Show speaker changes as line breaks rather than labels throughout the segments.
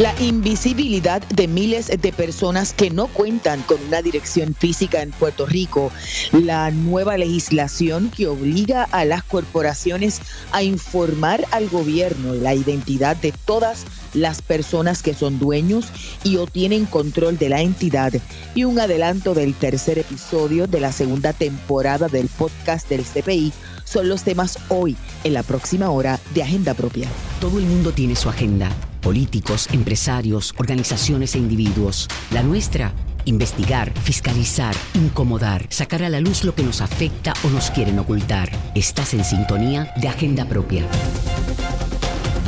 La invisibilidad de miles de personas que no cuentan con una dirección física en Puerto Rico, la nueva legislación que obliga a las corporaciones a informar al gobierno la identidad de todas las personas que son dueños y o tienen control de la entidad. Y un adelanto del tercer episodio de la segunda temporada del podcast del CPI son los temas hoy en la próxima hora de Agenda Propia.
Todo el mundo tiene su agenda políticos, empresarios, organizaciones e individuos. La nuestra, investigar, fiscalizar, incomodar, sacar a la luz lo que nos afecta o nos quieren ocultar. Estás en sintonía de Agenda Propia.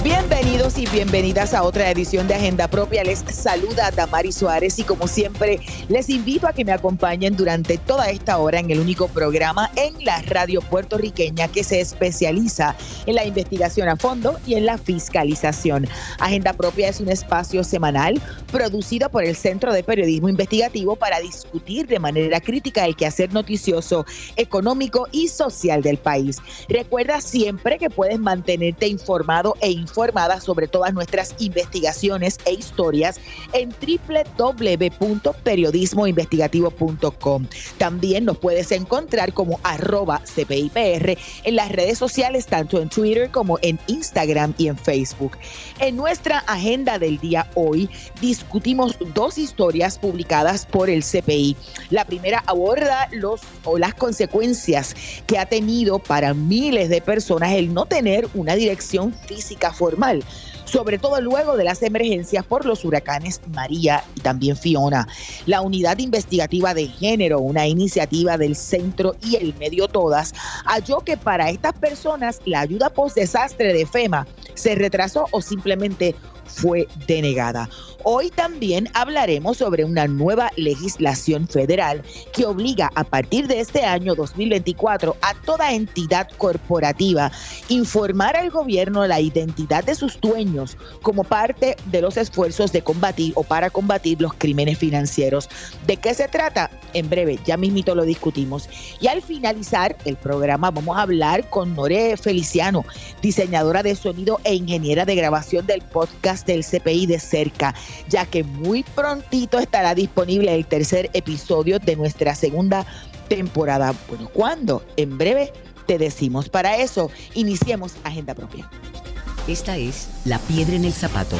Bienvenidos y bienvenidas a otra edición de Agenda Propia. Les saluda Damari Suárez y como siempre les invito a que me acompañen durante toda esta hora en el único programa en la radio puertorriqueña que se especializa en la investigación a fondo y en la fiscalización. Agenda Propia es un espacio semanal producido por el Centro de Periodismo Investigativo para discutir de manera crítica el quehacer noticioso, económico y social del país. Recuerda siempre que puedes mantenerte informado e informado informada sobre todas nuestras investigaciones e historias en www.periodismoinvestigativo.com. También nos puedes encontrar como arroba CPIPR en las redes sociales, tanto en Twitter como en Instagram y en Facebook. En nuestra agenda del día hoy discutimos dos historias publicadas por el CPI. La primera aborda los o las consecuencias que ha tenido para miles de personas el no tener una dirección física sobre todo luego de las emergencias por los huracanes María y también Fiona. La Unidad Investigativa de Género, una iniciativa del Centro y el Medio Todas, halló que para estas personas la ayuda post desastre de FEMA se retrasó o simplemente fue denegada. Hoy también hablaremos sobre una nueva legislación federal que obliga a partir de este año 2024 a toda entidad corporativa informar al gobierno la identidad de sus dueños como parte de los esfuerzos de combatir o para combatir los crímenes financieros. ¿De qué se trata? En breve, ya mismito lo discutimos. Y al finalizar el programa vamos a hablar con Nore Feliciano, diseñadora de sonido e ingeniera de grabación del podcast del CPI de cerca ya que muy prontito estará disponible el tercer episodio de nuestra segunda temporada. Bueno, ¿cuándo? En breve te decimos. Para eso, iniciemos Agenda Propia.
Esta es La Piedra en el Zapato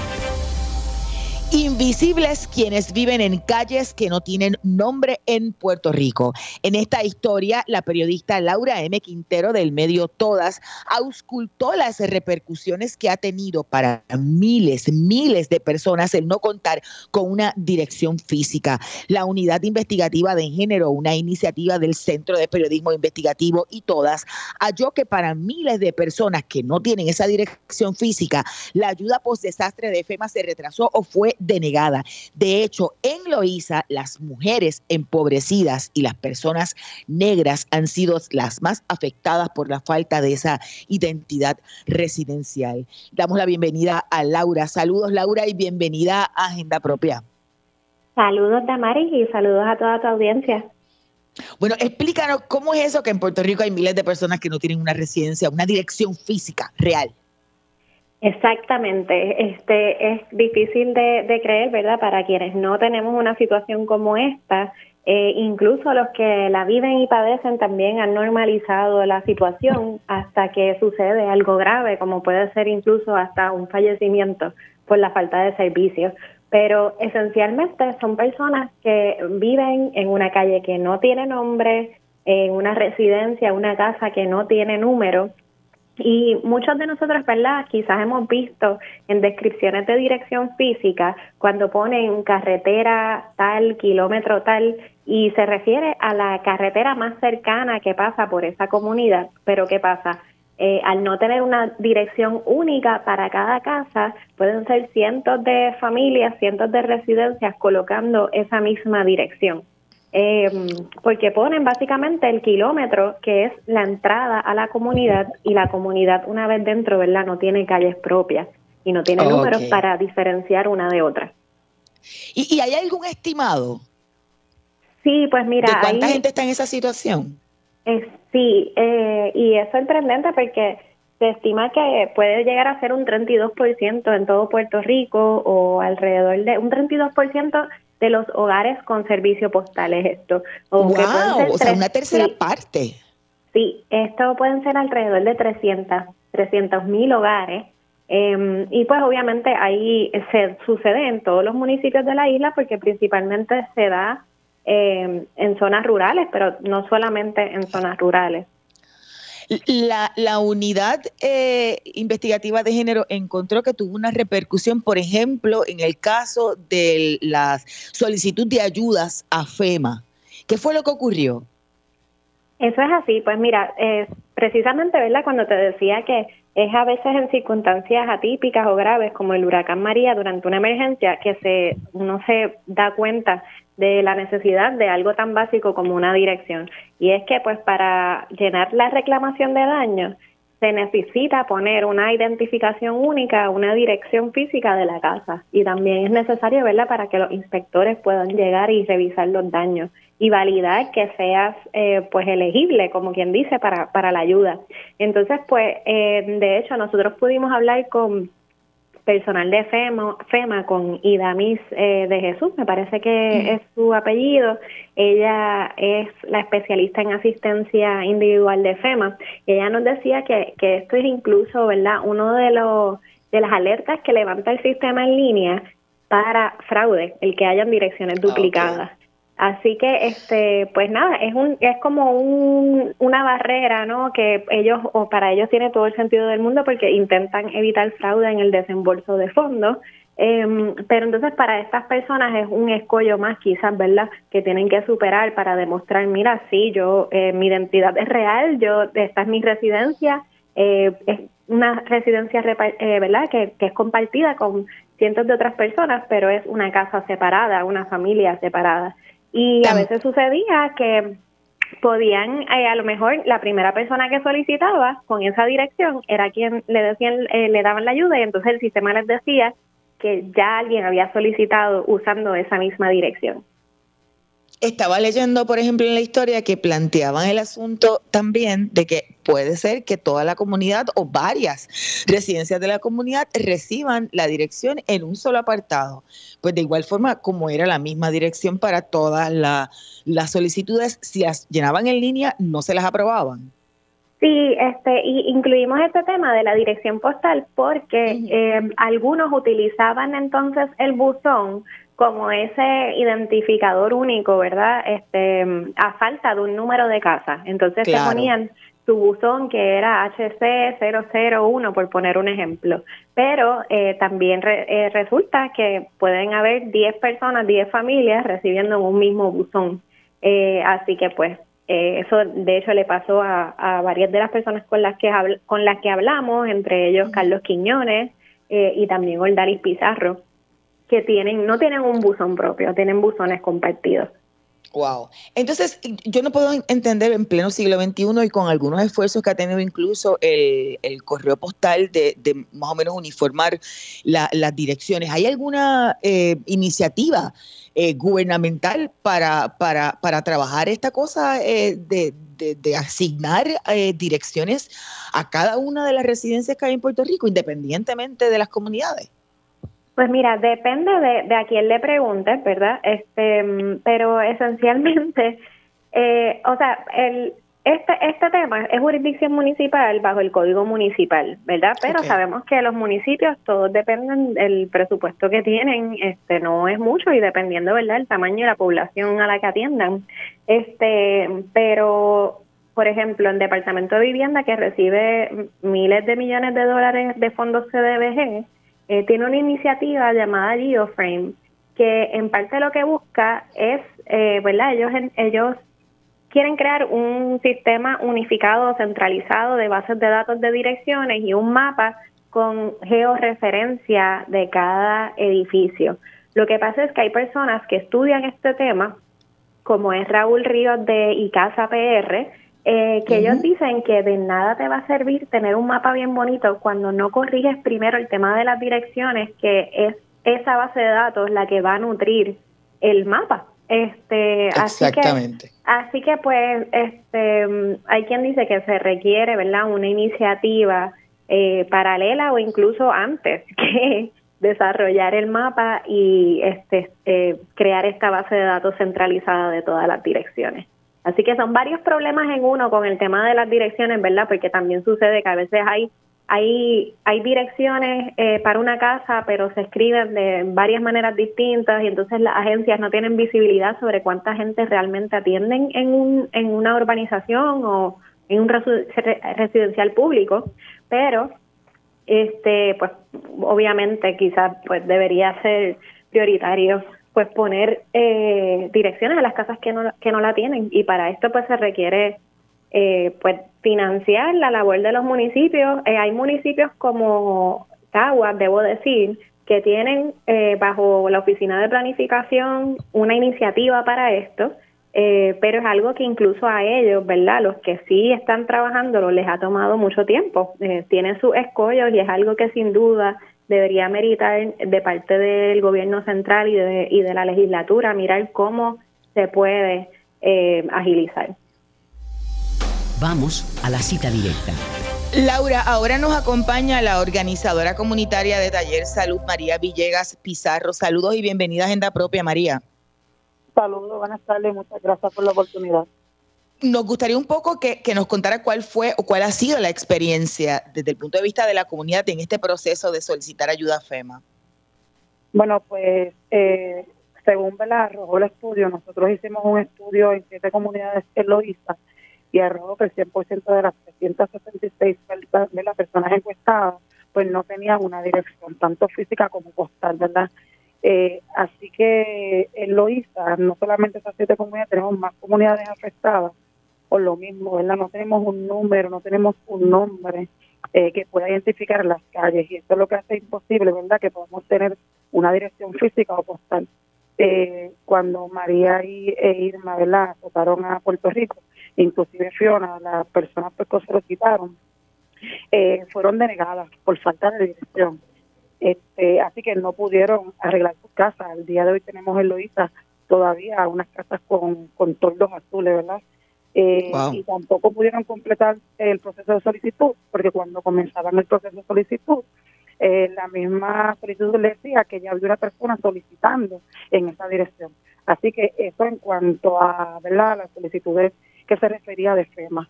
invisibles quienes viven en calles que no tienen nombre en Puerto Rico. En esta historia, la periodista Laura M. Quintero del medio Todas auscultó las repercusiones que ha tenido para miles, miles de personas el no contar con una dirección física. La unidad investigativa de género, una iniciativa del Centro de Periodismo Investigativo y Todas, halló que para miles de personas que no tienen esa dirección física, la ayuda post desastre de FEMA se retrasó o fue denegada. De hecho, en Loíza, las mujeres empobrecidas y las personas negras han sido las más afectadas por la falta de esa identidad residencial. Damos la bienvenida a Laura. Saludos, Laura, y bienvenida a Agenda Propia.
Saludos, Damaris, y saludos a toda tu audiencia.
Bueno, explícanos cómo es eso que en Puerto Rico hay miles de personas que no tienen una residencia, una dirección física real.
Exactamente, este es difícil de, creer, ¿verdad? Para quienes no tenemos una situación como esta, eh, incluso los que la viven y padecen también han normalizado la situación hasta que sucede algo grave, como puede ser incluso hasta un fallecimiento por la falta de servicios. Pero esencialmente son personas que viven en una calle que no tiene nombre, en una residencia, una casa que no tiene número y muchos de nosotros, ¿verdad? Quizás hemos visto en descripciones de dirección física cuando ponen carretera tal, kilómetro tal, y se refiere a la carretera más cercana que pasa por esa comunidad. Pero ¿qué pasa? Eh, al no tener una dirección única para cada casa, pueden ser cientos de familias, cientos de residencias colocando esa misma dirección eh, porque ponen básicamente el kilómetro que es la entrada a la comunidad y la comunidad una vez dentro, ¿verdad? No tiene calles propias y no tiene números para diferenciar una de otra.
¿Y, hay algún estimado?
Sí, pues mira.
¿De cuánta gente está en esa situación?
sí, eh, y es sorprendente porque se estima que puede llegar a ser un 32% en todo Puerto Rico o alrededor de un 32% de los hogares con servicio postal es esto.
O, o sea, una tercera parte.
Sí, esto pueden ser alrededor de 300, 300 mil hogares. Em, y pues obviamente ahí se sucede en todos los municipios de la isla porque principalmente se da em, en zonas rurales, pero no solamente en zonas rurales.
La, la unidad eh, investigativa de género encontró que tuvo una repercusión, por ejemplo, en el caso de la solicitud de ayudas a FEMA. ¿Qué fue lo que ocurrió?
Eso es así, pues mira, precisamente, ¿verdad? Cuando te decía que es a veces en circunstancias atípicas o graves como el huracán María durante una emergencia que se uno se da cuenta de la necesidad de algo tan básico como una dirección. Y es que pues para llenar la reclamación de daño se necesita poner una identificación única, una dirección física de la casa. Y también es necesario, ¿verdad?, para que los inspectores puedan llegar y revisar los daños y validar que seas eh, pues elegible, como quien dice, para, para la ayuda. Entonces, pues, eh, de hecho, nosotros pudimos hablar con personal de FEMA, FEMA con Idamis eh, de Jesús, me parece que es su apellido. Ella es la especialista en asistencia individual de FEMA. Y ella nos decía que, que esto es incluso, ¿verdad?, uno de los de las alertas que levanta el sistema en línea para fraude, el que hayan direcciones ah, duplicadas. Así que, este, pues nada, es un, es como un, una barrera, ¿no? Que ellos, o para ellos tiene todo el sentido del mundo porque intentan evitar fraude en el desembolso de fondos. Em, pero entonces para estas personas es un escollo más quizás, ¿verdad? Que tienen que superar para demostrar, mira, sí, yo, eh, mi identidad es real, yo, esta es mi residencia, eh, es una residencia, eh, ¿verdad? Que es compartida con cientos de otras personas, pero es una casa separada, una familia separada. Y a veces sucedía que podían, eh, a lo mejor la primera persona que solicitaba con esa dirección era quien le decían, eh, le daban la ayuda y entonces el sistema les decía que ya alguien había solicitado usando esa misma dirección.
Estaba leyendo, por ejemplo, en la historia que planteaban el asunto también de que puede ser que toda la comunidad o varias residencias de la comunidad reciban la dirección en un solo apartado. Pues de igual forma, como era la misma dirección para todas las solicitudes, si las llenaban en línea, no se las aprobaban.
Sí, este, y incluimos este tema de la dirección postal porque eh, algunos utilizaban entonces el buzón como ese identificador único, ¿verdad? Este, a falta de un número de casa. Entonces se ponían su buzón que era HC001 por poner un ejemplo. Pero eh, también eh, resulta que pueden haber 10 personas, 10 familias recibiendo un mismo buzón. Eh, así que pues eso de hecho le pasó a, varias de las personas con las que con las que hablamos, entre ellos Carlos Quiñones y también Oldaris Pizarro que tienen, no tienen un buzón propio, tienen buzones compartidos.
Wow. Entonces, yo no puedo entender en pleno siglo XXI y con algunos esfuerzos que ha tenido incluso el, correo postal de, más o menos uniformar las direcciones. ¿Hay alguna eh, iniciativa eh, gubernamental para, para, para trabajar esta cosa eh, de, de, asignar direcciones a cada una de las residencias que hay en Puerto Rico, independientemente de las comunidades?
Pues mira, depende de, a quién le preguntes, ¿verdad? Este, pero esencialmente, eh, o sea, el, este, este tema es jurisdicción municipal bajo el código municipal, ¿verdad? Pero sabemos que los municipios todos dependen del presupuesto que tienen, este, no es mucho y dependiendo, ¿verdad? El tamaño de la población a la que atiendan. Este, pero por ejemplo, en Departamento de Vivienda que recibe miles de millones de dólares de fondos CDBG, eh, tiene una iniciativa llamada GeoFrame que en parte lo que busca es, eh, ¿verdad? Ellos, ellos quieren crear un sistema unificado, centralizado de bases de datos de direcciones y un mapa con georreferencia de cada edificio. Lo que pasa es que hay personas que estudian este tema, como es Raúl Ríos de ICASA PR, eh, que ellos dicen que de nada te va a servir tener un mapa bien bonito cuando no corriges primero el tema de las direcciones, que es esa base de datos la que va a nutrir el mapa. Este, Exactamente. Así que, así que pues este, hay quien dice que se requiere, ¿verdad? Una iniciativa eh, paralela o incluso antes que desarrollar el mapa y este eh, crear esta base de datos centralizada de todas las direcciones. Así que son varios problemas en uno con el tema de las direcciones, ¿verdad? Porque también sucede que a veces hay hay, hay direcciones eh, para una casa, pero se escriben de varias maneras distintas y entonces las agencias no tienen visibilidad sobre cuánta gente realmente atienden en, un, en una urbanización o en un residencial público, pero este pues obviamente quizás pues debería ser prioritario pues poner eh, direcciones a las casas que no, que no la tienen y para esto pues se requiere eh, pues financiar la labor de los municipios. Eh, hay municipios como Caguas, debo decir, que tienen eh, bajo la oficina de planificación una iniciativa para esto, eh, pero es algo que incluso a ellos, ¿verdad? Los que sí están trabajando, les ha tomado mucho tiempo. tienen sus escollos y es algo que sin duda debería meritar de parte del gobierno central y de, y de la legislatura mirar cómo se puede agilizar.
Vamos a la cita directa.
Laura, ahora nos acompaña la organizadora comunitaria de Taller Salud, María Villegas Pizarro. Saludos y bienvenida a Agenda Propia, María.
Saludos, buenas tardes, muchas gracias por la oportunidad.
Nos gustaría un poco que, nos contara cuál fue o cuál ha sido la experiencia desde el punto de vista de la comunidad en este proceso de solicitar ayuda a FEMA.
Bueno, pues eh, según la arrojó el estudio, nosotros hicimos un estudio en siete comunidades en Loíza y arrojó que el 100% de las 366 de las personas encuestadas pues no tenían una dirección, tanto física como postal, ¿verdad? Eh, así que en Loíza, no solamente esas siete comunidades, tenemos más comunidades afectadas por lo mismo, ¿verdad? No tenemos un número, no tenemos un nombre eh, que pueda identificar las calles y esto es lo que hace imposible, ¿verdad? Que podamos tener una dirección física o postal. Eh, cuando María y, e Irma, ¿verdad? Votaron a Puerto Rico, inclusive Fiona, las personas pues, que se lo quitaron, eh, fueron denegadas por falta de dirección. Este, así que no pudieron arreglar sus casas. Al día de hoy tenemos en Loíza todavía unas casas con, con toldos azules, ¿verdad? Eh, y tampoco pudieron completar el proceso de solicitud, porque cuando comenzaban el proceso de solicitud, eh, la misma solicitud le decía que ya había una persona solicitando en esa dirección. Así que eso en cuanto a ¿verdad? las solicitudes que se refería de FEMA.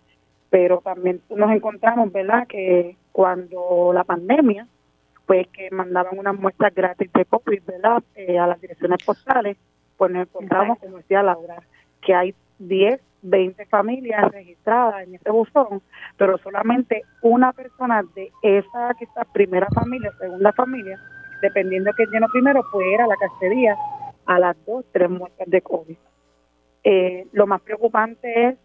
Pero también nos encontramos, ¿verdad?, que cuando la pandemia, pues que mandaban unas muestras gratis de COVID, ¿verdad?, eh, a las direcciones postales, pues nos encontramos, como decía Laura, que hay 10, 20 familias registradas en ese buzón, pero solamente una persona de esa quizás primera familia, segunda familia, dependiendo de quién llenó primero, pues era la cacería a las dos, tres muestras de COVID. Eh, lo más preocupante es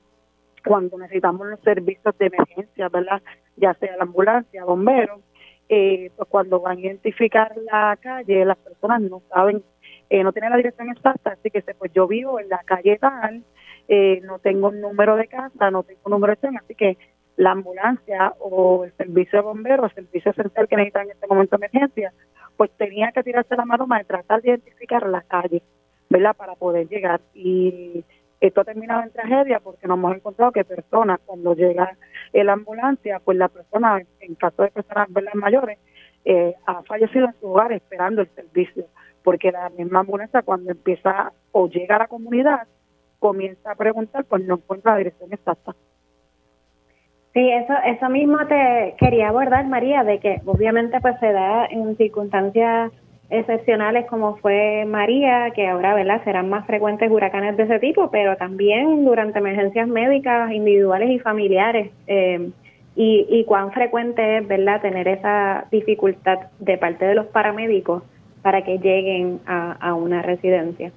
cuando necesitamos los servicios de emergencia, ¿verdad? Ya sea la ambulancia, bomberos, eh, pues cuando van a identificar la calle, las personas no saben, eh, no tienen la dirección exacta, así que pues yo vivo en la calle tal, eh, no tengo un número de casa, no tengo un número de tren, así que la ambulancia o el servicio de bomberos, el servicio central que necesitan en este momento de emergencia, pues tenía que tirarse la mano para tratar de identificar la calle, ¿verdad? Para poder llegar. Y esto ha terminado en tragedia porque nos hemos encontrado que personas, cuando llega la ambulancia, pues la persona, en caso de personas mayores, eh, ha fallecido en su hogar esperando el servicio, porque la misma ambulancia cuando empieza o llega a la comunidad, comienza a preguntar, pues no encuentra la dirección exacta.
Sí, eso, eso mismo te quería abordar, María, de que obviamente pues se da en circunstancias excepcionales como fue María, que ahora ¿verdad? serán más frecuentes huracanes de ese tipo, pero también durante emergencias médicas individuales y familiares. Eh, y, y cuán frecuente es ¿verdad? tener esa dificultad de parte de los paramédicos para que lleguen a, a una residencia.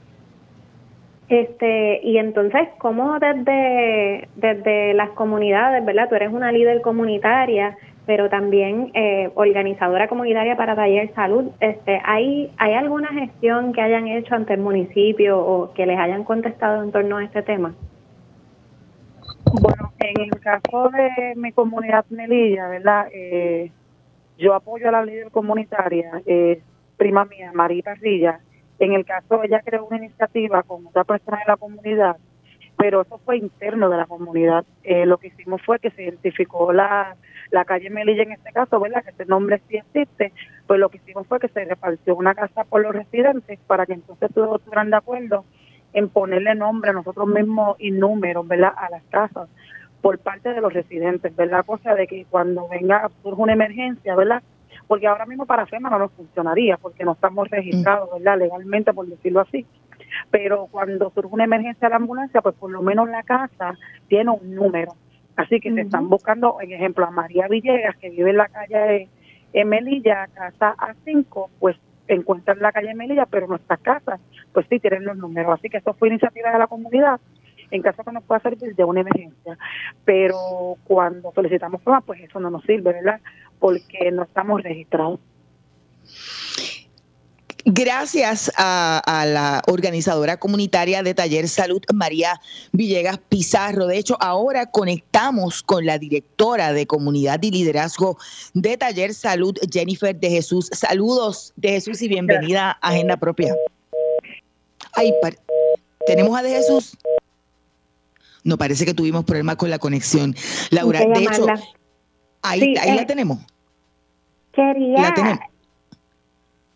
Este, y entonces, ¿cómo desde, desde las comunidades, verdad? Tú eres una líder comunitaria, pero también eh, organizadora comunitaria para Taller Salud. Este, ¿hay, ¿Hay alguna gestión que hayan hecho ante el municipio o que les hayan contestado en torno a este tema?
Bueno, en el caso de mi comunidad Melilla, ¿verdad? Eh, yo apoyo a la líder comunitaria, eh, prima mía, María Parrilla. En el caso, ella creó una iniciativa con otra persona de la comunidad pero eso fue interno de la comunidad. Eh, lo que hicimos fue que se identificó la, la calle Melilla en este caso, ¿verdad? Que ese nombre sí existe, pues lo que hicimos fue que se repartió una casa por los residentes para que entonces todos estuvieran de acuerdo en ponerle nombre a nosotros mismos y números, ¿verdad? A las casas por parte de los residentes, ¿verdad? Cosa de que cuando venga, surge una emergencia, ¿verdad? Porque ahora mismo para FEMA no nos funcionaría porque no estamos registrados, ¿verdad? Legalmente, por decirlo así. Pero cuando surge una emergencia de la ambulancia, pues por lo menos la casa tiene un número. Así que se están buscando, en ejemplo, a María Villegas, que vive en la calle de Melilla, casa A5, pues encuentran la calle Melilla, pero nuestras casas, pues sí tienen los números. Así que eso fue iniciativa de la comunidad en caso que nos pueda servir de una emergencia. Pero cuando solicitamos pruebas, pues eso no nos sirve, ¿verdad? Porque no estamos registrados.
Gracias a, la organizadora comunitaria de Taller Salud, María Villegas Pizarro. De hecho, ahora conectamos con la directora de Comunidad y Liderazgo de Taller Salud, Jennifer de Jesús. Saludos de Jesús y bienvenida a Agenda Propia. Ay, ¿tenemos a de Jesús? No, parece que tuvimos problemas con la conexión. Laura, de hecho, ahí, ahí la eh, tenemos.
Quería, la tenemos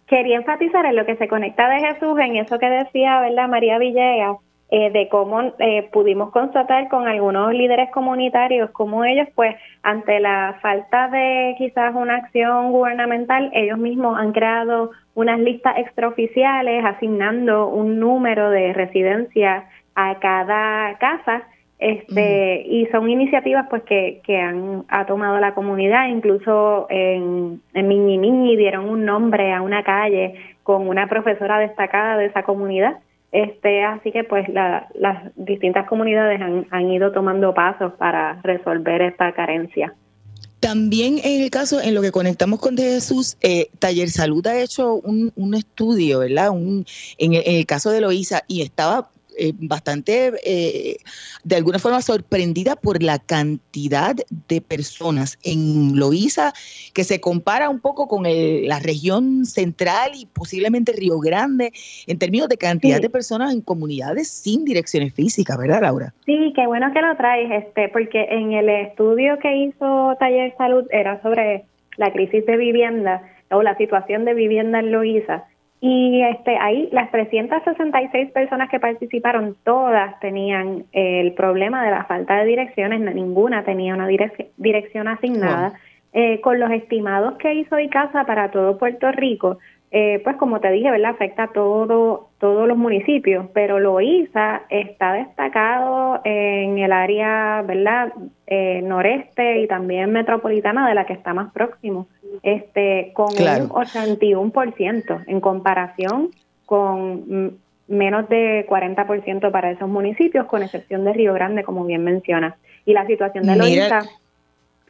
quería enfatizar en lo que se conecta de Jesús, en eso que decía, ¿verdad? María Villegas, eh, de cómo eh, pudimos constatar con algunos líderes comunitarios, cómo ellos, pues, ante la falta de quizás una acción gubernamental, ellos mismos han creado unas listas extraoficiales asignando un número de residencia a cada casa este y son iniciativas pues que, que han ha tomado la comunidad. Incluso en, en Miñi dieron un nombre a una calle con una profesora destacada de esa comunidad. Este así que pues las distintas comunidades han, han ido tomando pasos para resolver esta carencia.
También en el caso, en lo que conectamos con De Jesús, eh, Taller Salud ha hecho un, un estudio, ¿verdad? Un, en, el, en el caso de Loíza, y estaba eh, bastante, eh, de alguna forma, sorprendida por la cantidad de personas en Loíza que se compara un poco con la región central y posiblemente Río Grande en términos de cantidad de personas en comunidades sin direcciones físicas, ¿verdad, Laura?
Sí, qué bueno que lo traes, este, porque en el estudio que hizo Taller Salud era sobre la crisis de vivienda o la situación de vivienda en Loíza y este, ahí las 366 personas que participaron, todas tenían el problema de la falta de direcciones, ninguna tenía una dirección asignada. Eh, con los estimados que hizo ICASA para todo Puerto Rico, eh, pues como te dije, ¿verdad? Afecta a todo, todos los municipios, pero Loíza está destacado en el área, ¿verdad? Eh, noreste y también metropolitana de la que está más próximo, este, con un 81% en comparación con menos de 40% para esos municipios, con excepción de Río Grande, como bien menciona. Y la situación de Loíza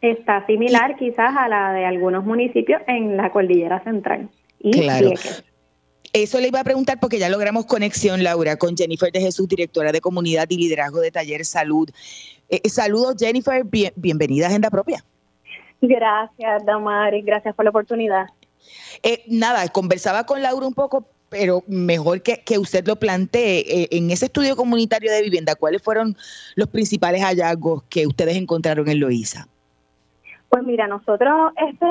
está similar quizás a la de algunos municipios en la cordillera central claro.
Eso le iba a preguntar porque ya logramos conexión, Laura, con Jennifer de Jesús, directora de comunidad y liderazgo de Taller Salud. Eh, eh, saludos, Jennifer. bienvenida a Agenda Propia.
Gracias, Damari. Gracias por la oportunidad.
Eh, nada, conversaba con Laura un poco, pero mejor que, que usted lo plantee. en ese estudio comunitario de vivienda, ¿cuáles fueron los principales hallazgos que ustedes encontraron en Loíza?
Pues mira, nosotros este,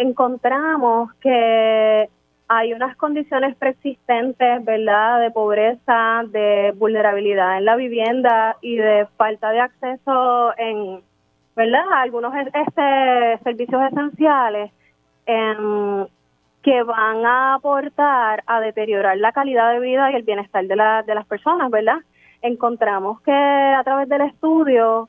encontramos que hay unas condiciones persistentes, ¿verdad?, de pobreza, de vulnerabilidad en la vivienda y de falta de acceso en, ¿verdad?, a algunos este, servicios esenciales em, que van a aportar a deteriorar la calidad de vida y el bienestar de, la, de las personas, ¿verdad? Encontramos que a través del estudio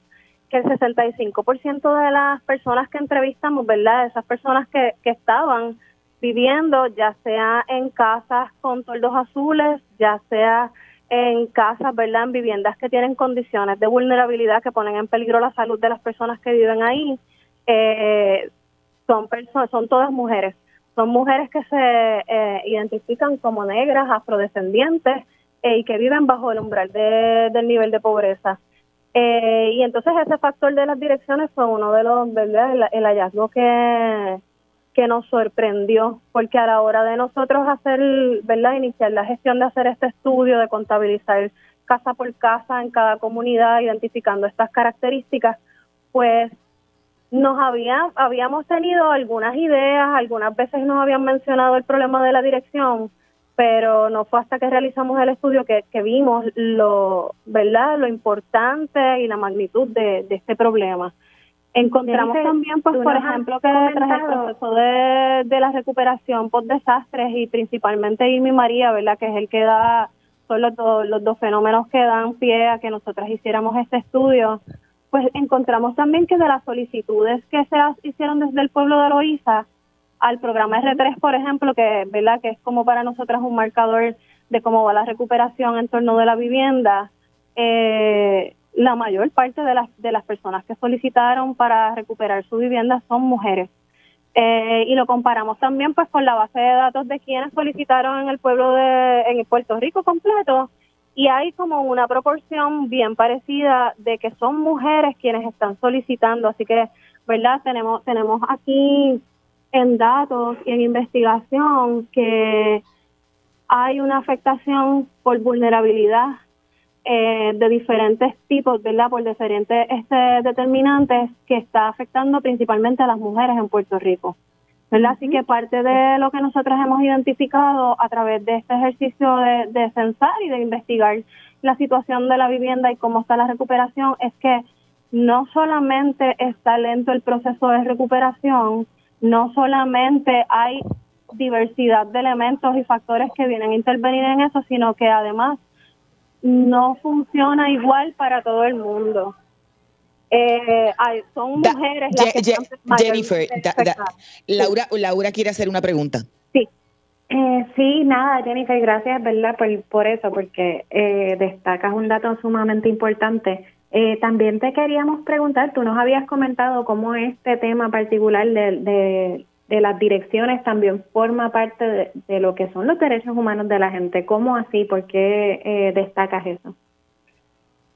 que el 65% de las personas que entrevistamos, ¿verdad? Esas personas que, que estaban viviendo, ya sea en casas con toldos azules, ya sea en casas, ¿verdad? En viviendas que tienen condiciones de vulnerabilidad que ponen en peligro la salud de las personas que viven ahí, eh, son personas, son todas mujeres. Son mujeres que se eh, identifican como negras, afrodescendientes eh, y que viven bajo el umbral de, del nivel de pobreza. Eh, y entonces ese factor de las direcciones fue uno de los, ¿verdad? El, hallazgo que, que nos sorprendió, porque a la hora de nosotros hacer, ¿verdad? Iniciar la gestión de hacer este estudio, de contabilizar casa por casa en cada comunidad identificando estas características, pues nos había, habíamos tenido algunas ideas, algunas veces nos habían mencionado el problema de la dirección, pero no fue hasta que realizamos el estudio que, vimos lo, ¿verdad? lo importante y la magnitud de, este problema. Encontramos también, pues, por ejemplo, que tras el proceso de, de la recuperación por desastres y principalmente Irmi María, ¿verdad? Que es el que da, son los, los dos fenómenos que dan pie a que nosotras hiciéramos este estudio. Pues encontramos también que de las solicitudes que se hicieron desde el pueblo de Loíza, al programa R3, por ejemplo, que, ¿verdad? que es como para nosotras un marcador de cómo va la recuperación en torno de la vivienda, eh, la mayor parte de las, de las personas que solicitaron para recuperar su vivienda son mujeres. Eh, y lo comparamos también pues con la base de datos de quienes solicitaron en el pueblo de en Puerto Rico completo. Y hay como una proporción bien parecida de que son mujeres quienes están solicitando. Así que verdad tenemos tenemos aquí en datos y en investigación que hay una afectación por vulnerabilidad eh, de diferentes tipos, ¿verdad? Por diferentes este, determinantes que está afectando principalmente a las mujeres en Puerto Rico. ¿verdad? Así que parte de lo que nosotros hemos identificado a través de este ejercicio de, de censar y de investigar la situación de la vivienda y cómo está la recuperación es que no solamente está lento el proceso de recuperación, no solamente hay diversidad de elementos y factores que vienen a intervenir en eso, sino que además no funciona igual para todo el mundo. Eh, son mujeres las que
Jennifer, Laura, Laura quiere hacer una pregunta.
Sí, eh, sí, nada, Jennifer, gracias, ¿verdad? Por, por eso, porque eh, destacas un dato sumamente importante eh, también te queríamos preguntar, tú nos habías comentado cómo este tema particular de, de, las direcciones también forma parte de, lo que son los derechos humanos de la gente. ¿Cómo así? ¿Por qué eh, destacas eso?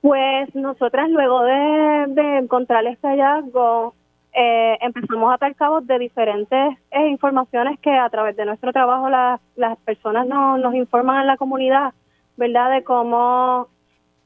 Pues nosotras luego de, encontrar este hallazgo eh, empezamos a dar cabo de diferentes eh, informaciones que a través de nuestro trabajo las, las personas no, nos informan en la comunidad, ¿verdad? De cómo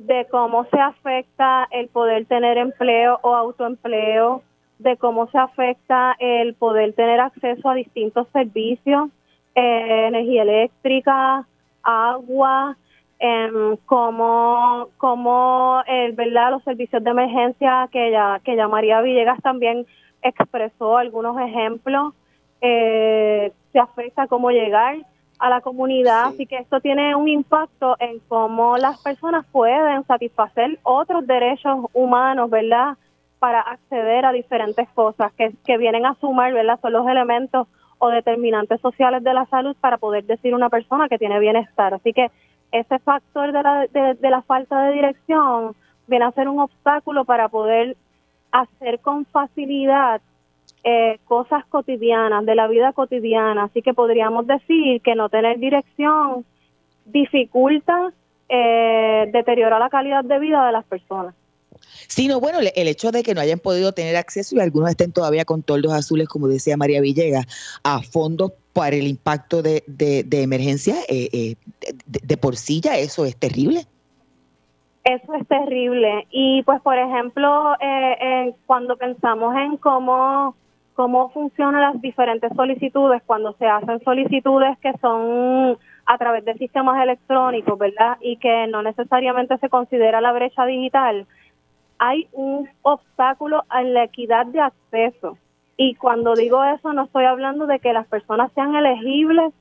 de cómo se afecta el poder tener empleo o autoempleo, de cómo se afecta el poder tener acceso a distintos servicios, eh, energía eléctrica, agua, eh, como, como el, ¿verdad? los servicios de emergencia que ya, que ya María Villegas también expresó algunos ejemplos, eh, se afecta cómo llegar a la comunidad, así que esto tiene un impacto en cómo las personas pueden satisfacer otros derechos humanos, ¿verdad? Para acceder a diferentes cosas que, vienen a sumar, ¿verdad? Son los elementos o determinantes sociales de la salud para poder decir una persona que tiene bienestar. Así que ese factor de la, de la falta de dirección viene a ser un obstáculo para poder hacer con facilidad eh, cosas cotidianas, de la vida cotidiana. Así que podríamos decir que no tener dirección dificulta, eh, deteriora la calidad de vida de las personas.
Sí, no, bueno, el hecho de que no hayan podido tener acceso y algunos estén todavía con toldos azules, como decía María Villegas, a fondos para el impacto de, de, emergencia, eh, eh de, por sí ya eso es terrible.
Eso es terrible. Y pues, por ejemplo, eh, cuando pensamos en cómo cómo funcionan las diferentes solicitudes cuando se hacen solicitudes que son a través de sistemas electrónicos, ¿verdad? Y que no necesariamente se considera la brecha digital. Hay un obstáculo en la equidad de acceso. Y cuando digo eso, no estoy hablando de que las personas sean elegibles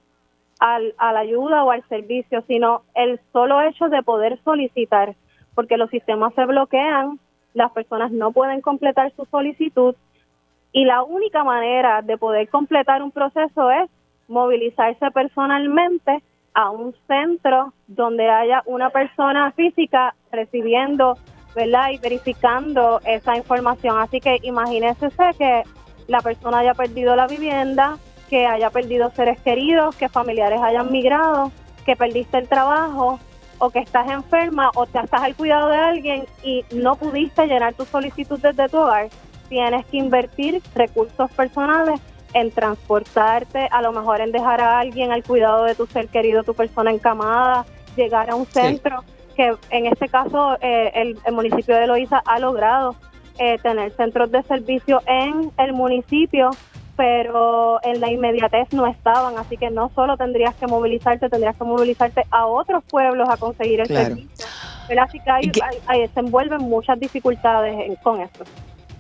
al, a la ayuda o al servicio, sino el solo hecho de poder solicitar, porque los sistemas se bloquean, las personas no pueden completar su solicitud y la única manera de poder completar un proceso es movilizarse personalmente a un centro donde haya una persona física recibiendo, ¿verdad? Y verificando esa información. Así que imagínese que la persona haya perdido la vivienda, que haya perdido seres queridos, que familiares hayan migrado, que perdiste el trabajo o que estás enferma o te estás al cuidado de alguien y no pudiste llenar tu solicitud desde tu hogar tienes que invertir recursos personales en transportarte, a lo mejor en dejar a alguien al cuidado de tu ser querido, tu persona encamada, llegar a un centro que en este caso eh, el, municipio de Loíza ha logrado eh, tener centros de servicio en el municipio, pero en la inmediatez no estaban, así que no solo tendrías que movilizarte, tendrías que movilizarte a otros pueblos a conseguir el servicio. Así que hay, se envuelven muchas dificultades con esto.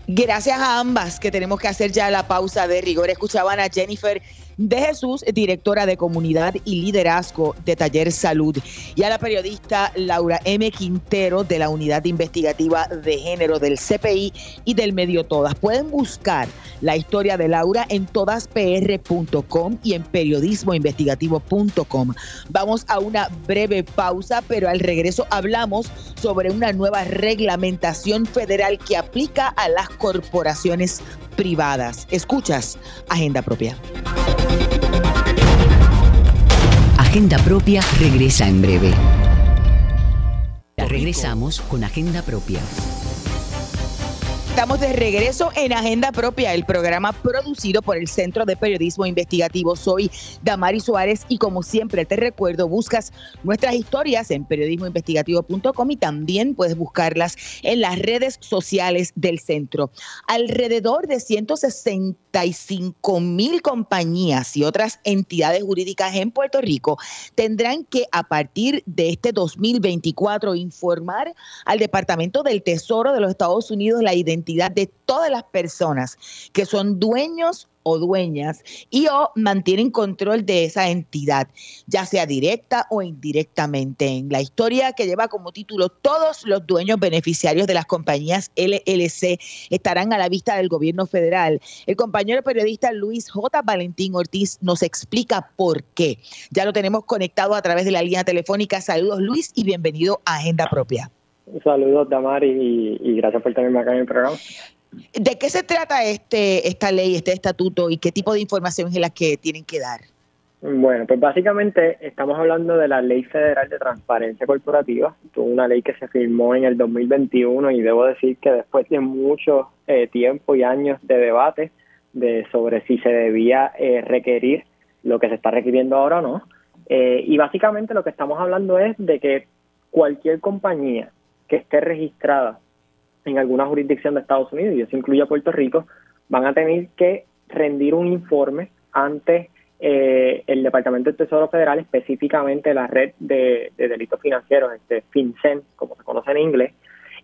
Gracias a ambas que tenemos que hacer ya la pausa de rigor. Escuchaban a Jennifer de Jesús, directora de comunidad y liderazgo de Taller Salud, y a la periodista Laura M. Quintero de la Unidad Investigativa de Género del CPI y del Medio Todas. Pueden buscar la historia de Laura en todaspr.com y en periodismoinvestigativo.com. Vamos a una breve pausa, pero al regreso hablamos sobre una nueva reglamentación federal que aplica a las corporaciones privadas. Escuchas Agenda Propia.
Agenda Propia regresa en breve. Regresamos con Agenda Propia.
Estamos de regreso en Agenda Propia, el programa producido por el Centro de Periodismo Investigativo. Soy Damari Suárez y como siempre te recuerdo, buscas nuestras historias en periodismoinvestigativo.com y también puedes buscarlas en las redes sociales del centro. Alrededor de 165 mil compañías y otras entidades jurídicas en Puerto Rico tendrán que a partir de este 2024 informar al Departamento del Tesoro de los Estados Unidos la identidad de todas las personas que son dueños o dueñas y o mantienen control de esa entidad, ya sea directa o indirectamente. En la historia que lleva como título, todos los dueños beneficiarios de las compañías LLC estarán a la vista del gobierno federal. El compañero periodista Luis J. Valentín Ortiz nos explica por qué. Ya lo tenemos conectado a través de la línea telefónica. Saludos Luis y bienvenido a Agenda Propia.
Saludos, Damari, y, gracias por tenerme acá en el programa.
¿De qué se trata este esta ley, este estatuto y qué tipo de información es la que tienen que dar?
Bueno, pues básicamente estamos hablando de la Ley Federal de Transparencia Corporativa, una ley que se firmó en el 2021 y debo decir que después de mucho eh, tiempo y años de debate de sobre si se debía eh, requerir lo que se está requiriendo ahora o no. Eh, y básicamente lo que estamos hablando es de que cualquier compañía que esté registrada en alguna jurisdicción de Estados Unidos, y eso incluye a Puerto Rico, van a tener que rendir un informe ante eh, el Departamento del Tesoro Federal, específicamente la red de, delitos financieros, este FinCEN, como se conoce en inglés,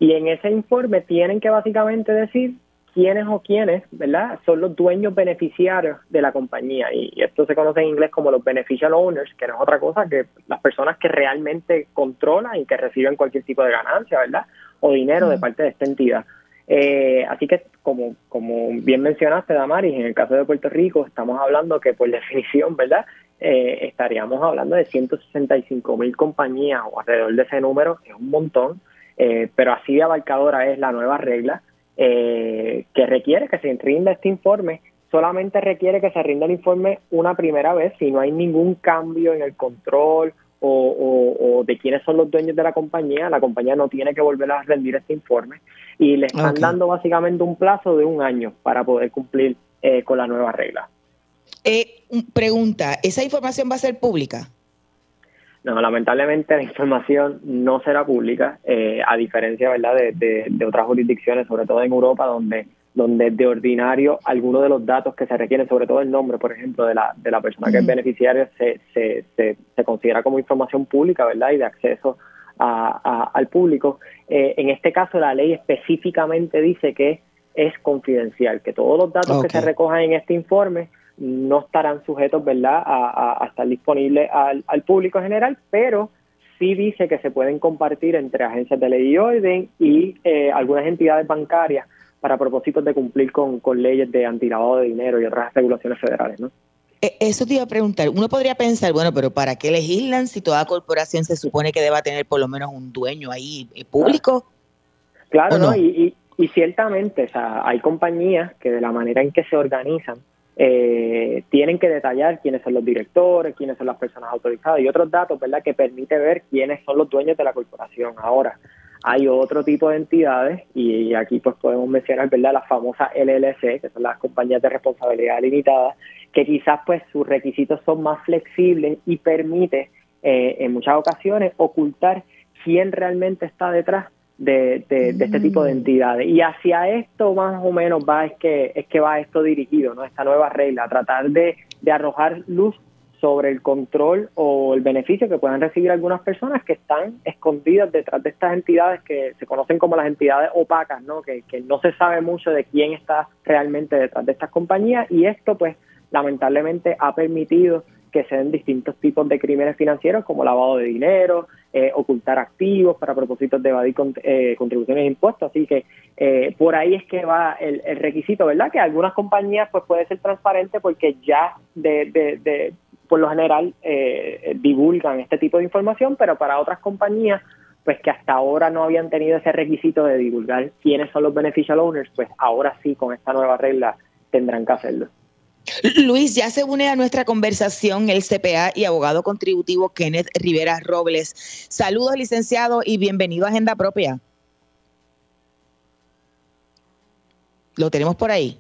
y en ese informe tienen que básicamente decir quiénes o quiénes, ¿verdad? Son los dueños beneficiarios de la compañía. Y esto se conoce en inglés como los beneficial owners, que no es otra cosa que las personas que realmente controlan y que reciben cualquier tipo de ganancia, ¿verdad? O dinero de parte de esta entidad. Eh, así que, como, como bien mencionaste, Damaris, en el caso de Puerto Rico, estamos hablando que, por definición, ¿verdad? Eh, estaríamos hablando de 165 mil compañías o alrededor de ese número, es un montón, eh, pero así de abarcadora es la nueva regla eh, que requiere que se rinda este informe, solamente requiere que se rinda el informe una primera vez si no hay ningún cambio en el control o, de quiénes son los dueños de la compañía, la compañía no tiene que volver a rendir este informe y le están dando básicamente un plazo de un año para poder cumplir eh, con la nueva regla.
Eh, pregunta, ¿esa información va a ser pública?
No, lamentablemente la información no será pública, eh, a diferencia ¿verdad? De, otras jurisdicciones, sobre todo en Europa, donde, donde de ordinario algunos de los datos que se requieren, sobre todo el nombre, por ejemplo, de la, de la persona que es beneficiaria, se, se, se, considera como información pública ¿verdad? y de acceso a, al público. Eh, en este caso, la ley específicamente dice que es confidencial, que todos los datos que se recojan en este informe no estarán sujetos ¿verdad? A, a, estar disponibles al, al, público general, pero sí dice que se pueden compartir entre agencias de ley y orden y eh, algunas entidades bancarias para propósitos de cumplir con, con leyes de antilavado de dinero y otras regulaciones federales. ¿no?
E, eso te iba a preguntar. Uno podría pensar, bueno, pero ¿para qué legislan si toda corporación se supone que deba tener por lo menos un dueño ahí eh, público?
Claro, ¿no? Y, y, y, ciertamente, o sea, hay compañías que de la manera en que se organizan, eh, tienen que detallar quiénes son los directores, quiénes son las personas autorizadas y otros datos, ¿verdad?, que permite ver quiénes son los dueños de la corporación. Ahora, hay otro tipo de entidades y aquí pues podemos mencionar, ¿verdad?, las famosas LLC, que son las compañías de responsabilidad limitada, que quizás pues sus requisitos son más flexibles y permite eh, en muchas ocasiones ocultar quién realmente está detrás de, este tipo de mm. entidades. Y hacia esto más o menos va es que, es que va esto dirigido, ¿no? Esta nueva regla, tratar de, de arrojar luz sobre el control o el beneficio que puedan recibir algunas personas que están escondidas detrás de estas entidades que se conocen como las entidades opacas, ¿no? Que, que no se sabe mucho de quién está realmente detrás de estas compañías y esto pues lamentablemente ha permitido que se den distintos tipos de crímenes financieros como lavado de dinero, eh, ocultar activos para propósitos de evadir eh, contribuciones e impuestos. Así que eh, por ahí es que va el, requisito, ¿verdad? Que algunas compañías pues puede ser transparente porque ya de, de, de por lo general divulgan este tipo de información, pero para otras compañías pues que hasta ahora no habían tenido ese requisito de divulgar quiénes son los beneficial owners, pues ahora sí con esta nueva regla tendrán que hacerlo.
Luis, ya se une a nuestra conversación el CPA y abogado contributivo Kenneth Rivera Robles. Saludos, licenciado, y bienvenido a Agenda Propia. ¿Lo tenemos por ahí?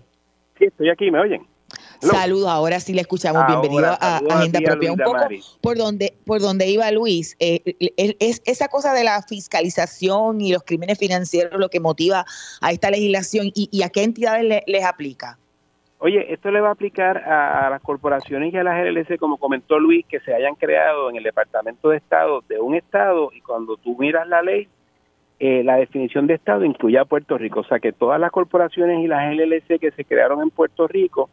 Sí, estoy aquí, ¿me oyen?
Saludos, ahora sí le escuchamos. Bienvenido a, Agenda Propia. Un poco por donde, por donde iba Luis, eh, es esa cosa de la fiscalización y los crímenes financieros lo que motiva a esta legislación y, a qué entidades les aplica.
Oye, esto le va a aplicar a, las corporaciones y a las LLC, como comentó Luis, que se hayan creado en el Departamento de Estado de un Estado y cuando tú miras la ley, eh, la definición de Estado incluye a Puerto Rico. O sea que todas las corporaciones y las LLC que se crearon en Puerto Rico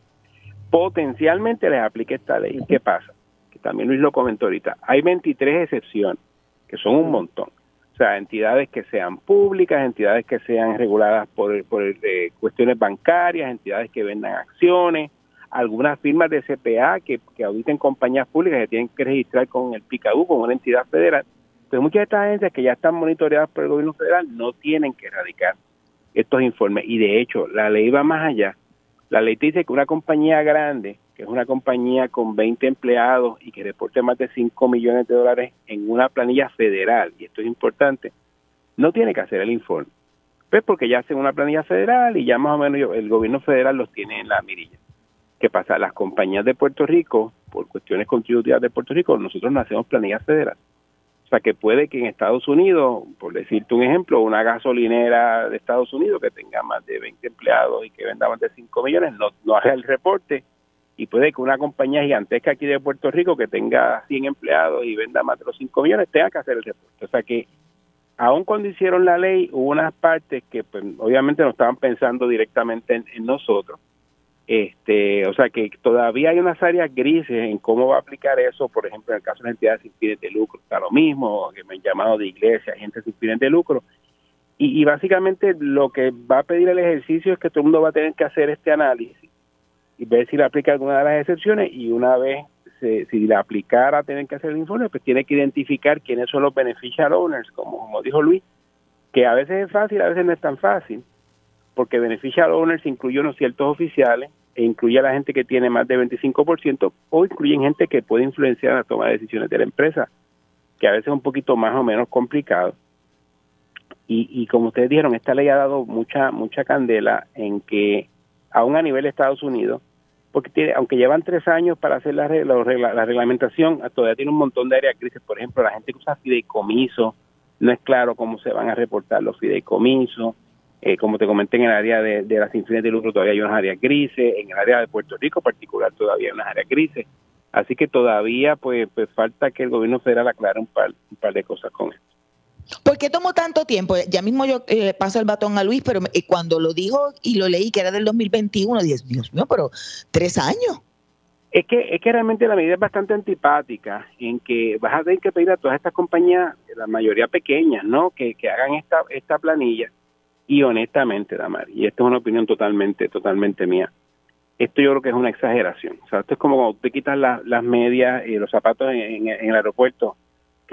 potencialmente les aplique esta ley. ¿Qué pasa? Que también Luis lo comentó ahorita. Hay 23 excepciones, que son un montón. O sea, entidades que sean públicas, entidades que sean reguladas por, por eh, cuestiones bancarias, entidades que vendan acciones, algunas firmas de CPA que, que auditen compañías públicas que tienen que registrar con el PICAU, con una entidad federal. Pues muchas de estas agencias que ya están monitoreadas por el gobierno federal no tienen que erradicar estos informes. Y de hecho, la ley va más allá. La ley dice que una compañía grande que es una compañía con 20 empleados y que reporte más de 5 millones de dólares en una planilla federal, y esto es importante, no tiene que hacer el informe. Pues porque ya hacen una planilla federal y ya más o menos el gobierno federal los tiene en la mirilla. ¿Qué pasa? Las compañías de Puerto Rico, por cuestiones contributivas de Puerto Rico, nosotros no hacemos planilla federal. O sea que puede que en Estados Unidos, por decirte un ejemplo, una gasolinera de Estados Unidos que tenga más de 20 empleados y que venda más de 5 millones, no, no haga el reporte y puede que una compañía gigantesca aquí de Puerto Rico que tenga 100 empleados y venda más de los 5 millones tenga que hacer el reporte. O sea que, aun cuando hicieron la ley, hubo unas partes que pues, obviamente no estaban pensando directamente en, nosotros. Este, o sea que todavía hay unas áreas grises en cómo va a aplicar eso, por ejemplo, en el caso de las entidades sin fines de lucro, está lo mismo, que me han llamado de iglesia, gente sin fines de lucro. Y, y básicamente lo que va a pedir el ejercicio es que todo el mundo va a tener que hacer este análisis y ver si le aplica alguna de las excepciones y una vez si la aplicara tienen que hacer el informe, pues tiene que identificar quiénes son los beneficial owners, como, como dijo Luis, que a veces es fácil, a veces no es tan fácil, porque beneficial owners incluye unos ciertos oficiales e incluye a la gente que tiene más de 25% o incluyen gente que puede influenciar la toma de decisiones de la empresa, que a veces es un poquito más o menos complicado. Y, y como ustedes dijeron, esta ley ha dado mucha mucha candela en que aún a nivel de Estados Unidos, porque tiene, aunque llevan tres años para hacer la, la, reglamentación, todavía tiene un montón de áreas crisis. Por ejemplo, la gente que usa fideicomiso, no es claro cómo se van a reportar los fideicomisos. Eh, como te comenté, en el área de, las infinitas de lucro todavía hay unas áreas grises, en el área de Puerto Rico en particular todavía hay unas áreas grises. Así que todavía pues, pues falta que el gobierno federal aclare un par, un par de cosas con esto.
¿Por qué tomó tanto tiempo? Ya mismo yo eh, paso el batón a Luis, pero cuando lo dijo y lo leí que era del 2021, dije, Dios mío, pero tres años.
Es que, es que realmente la medida es bastante antipática en que vas a tener que pedir a todas estas compañías, la mayoría pequeñas, ¿no? Que, que hagan esta, esta planilla. Y honestamente, Damar, y esto es una opinión totalmente, totalmente mía, esto yo creo que es una exageración. O sea, esto es como cuando te quitas las medias y los zapatos en, en el aeropuerto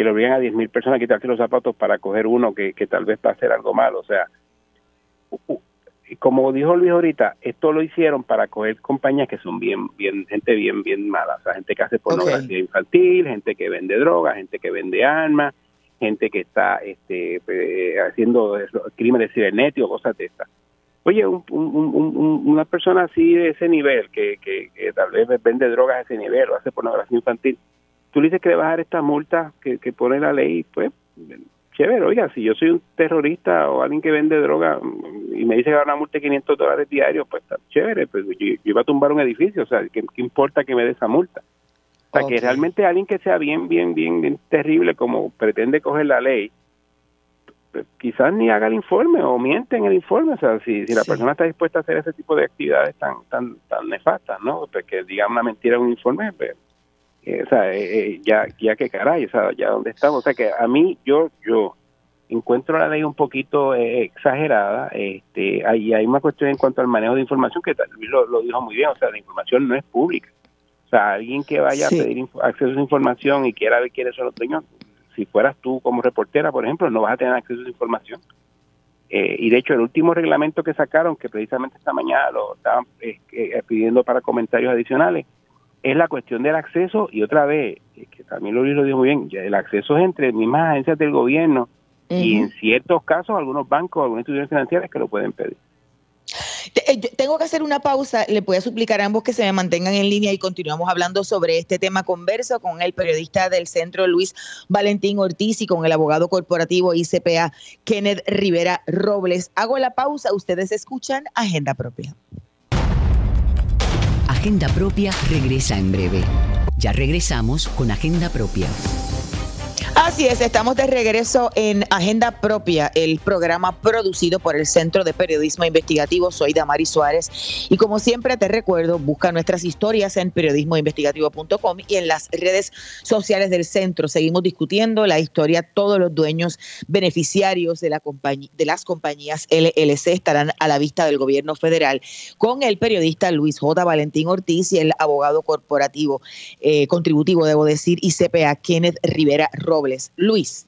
que le obligan a 10.000 personas a quitarse los zapatos para coger uno que, tal vez va a hacer algo malo. O sea, como dijo Luis ahorita, esto lo hicieron para coger compañías que son bien, bien, gente bien, bien mala. O sea, gente que hace pornografía infantil, gente que vende drogas, gente que vende armas, gente que está este, eh, haciendo crímenes cibernéticos, cosas de estas. Oye, una persona así de ese nivel, que, que, que tal vez vende drogas a ese nivel o hace pornografía infantil, tú le dices que le vas a dar esta multa que, pone la ley, pues chévere, oiga, si yo soy un terrorista o alguien que vende droga y me dice que va a una multa de 500 dólares diarios, pues está chévere, pues yo, iba a tumbar un edificio, o sea, ¿qué, importa que me dé esa multa? O sea, que realmente alguien que sea bien, bien, bien, bien terrible como pretende coger la ley, pues, quizás ni haga el informe o miente en el informe, o sea, si, si la persona está dispuesta a hacer ese tipo de actividades tan tan tan nefastas, ¿no? Pues que diga una mentira en un informe, pues, o sea, eh, eh, ya ya que caray, o sea, ya donde estamos, o sea, que a mí yo yo encuentro la ley un poquito exagerada, este, hay, hay una cuestión en cuanto al manejo de información que lo, lo, dijo muy bien, o sea, la información no es pública, o sea, alguien que vaya a pedir acceso a información y quiera ver quiénes son los dueños, si fueras tú como reportera, por ejemplo, no vas a tener acceso a esa información. Eh, y de hecho, el último reglamento que sacaron, que precisamente esta mañana lo estaban eh, eh, pidiendo para comentarios adicionales, es la cuestión del acceso y otra vez, que también lo, lo dijo muy bien, el acceso es entre mismas agencias del gobierno y en ciertos casos algunos bancos, algunas instituciones financieras que lo pueden pedir.
Eh, tengo que hacer una pausa. Le voy a suplicar a ambos que se me mantengan en línea y continuamos hablando sobre este tema. Converso con el periodista del centro Luis Valentín Ortiz y con el abogado corporativo ICPA Kenneth Rivera Robles. Hago la pausa. Ustedes escuchan Agenda Propia.
Agenda Propia regresa en breve. Ya regresamos con Agenda Propia.
Así es, estamos de regreso en Agenda Propia, el programa producido por el Centro de Periodismo Investigativo. Soy Damari Suárez y como siempre te recuerdo, busca nuestras historias en periodismoinvestigativo.com y en las redes sociales del centro. Seguimos discutiendo la historia. Todos los dueños beneficiarios de, la de las compañías LLC estarán a la vista del gobierno federal con el periodista Luis J. Valentín Ortiz y el abogado corporativo eh, contributivo, debo decir, ICPA Kenneth Rivera Robles. Luis.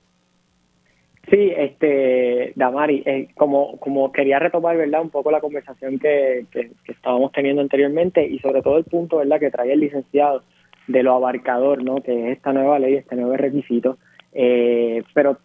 Sí, este, Damari, eh, como, como quería retomar, ¿verdad? Un poco la conversación que, que, estábamos teniendo anteriormente y sobre todo el punto, ¿verdad? Que trae el licenciado de lo abarcador, ¿no? Que es esta nueva ley, este nuevo requisito. Eh, pero